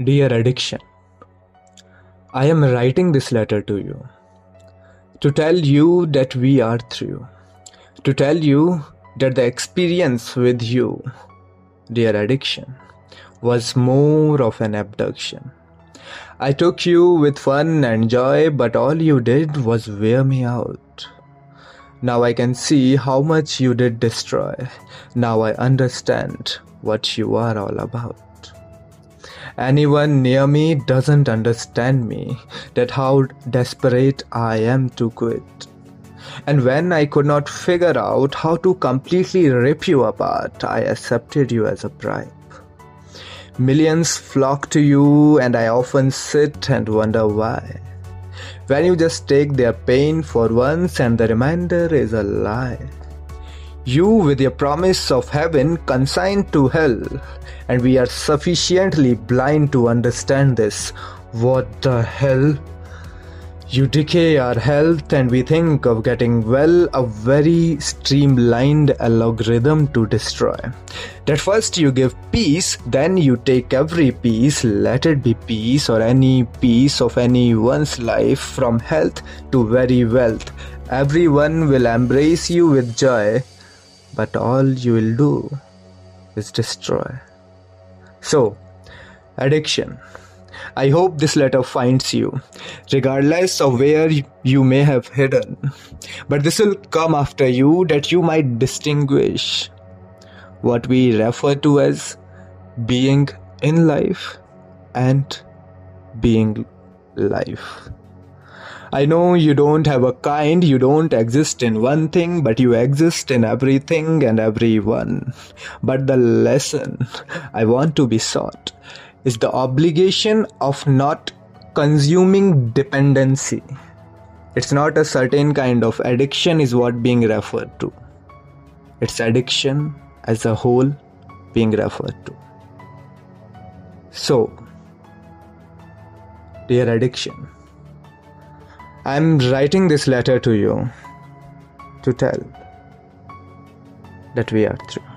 Dear Addiction, I am writing this letter to you to tell you that we are through, to tell you that the experience with you, dear addiction, was more of an abduction. I took you with fun and joy, but all you did was wear me out. Now I can see how much you did destroy. Now I understand what you are all about. Anyone near me doesn't understand me, that how desperate I am to quit. And when I could not figure out how to completely rip you apart, I accepted you as a bribe. Millions flock to you, and I often sit and wonder why. When you just take their pain for once, and the reminder is a lie. You, with your promise of heaven, consigned to hell, and we are sufficiently blind to understand this. What the hell? You decay our health, and we think of getting well a very streamlined algorithm to destroy. That first you give peace, then you take every piece, let it be peace or any piece of anyone's life from health to very wealth. Everyone will embrace you with joy but all you will do is destroy. So, addiction. I hope this letter finds you, regardless of where you may have hidden. But this will come after you that you might distinguish what we refer to as being in life and being life. I know you don't have a kind, you don't exist in one thing, but you exist in everything and everyone. But the lesson I want to be sought is the obligation of not consuming dependency. It's not a certain kind of addiction, is what being referred to. It's addiction as a whole being referred to. So, dear addiction, I'm writing this letter to you to tell that we are through.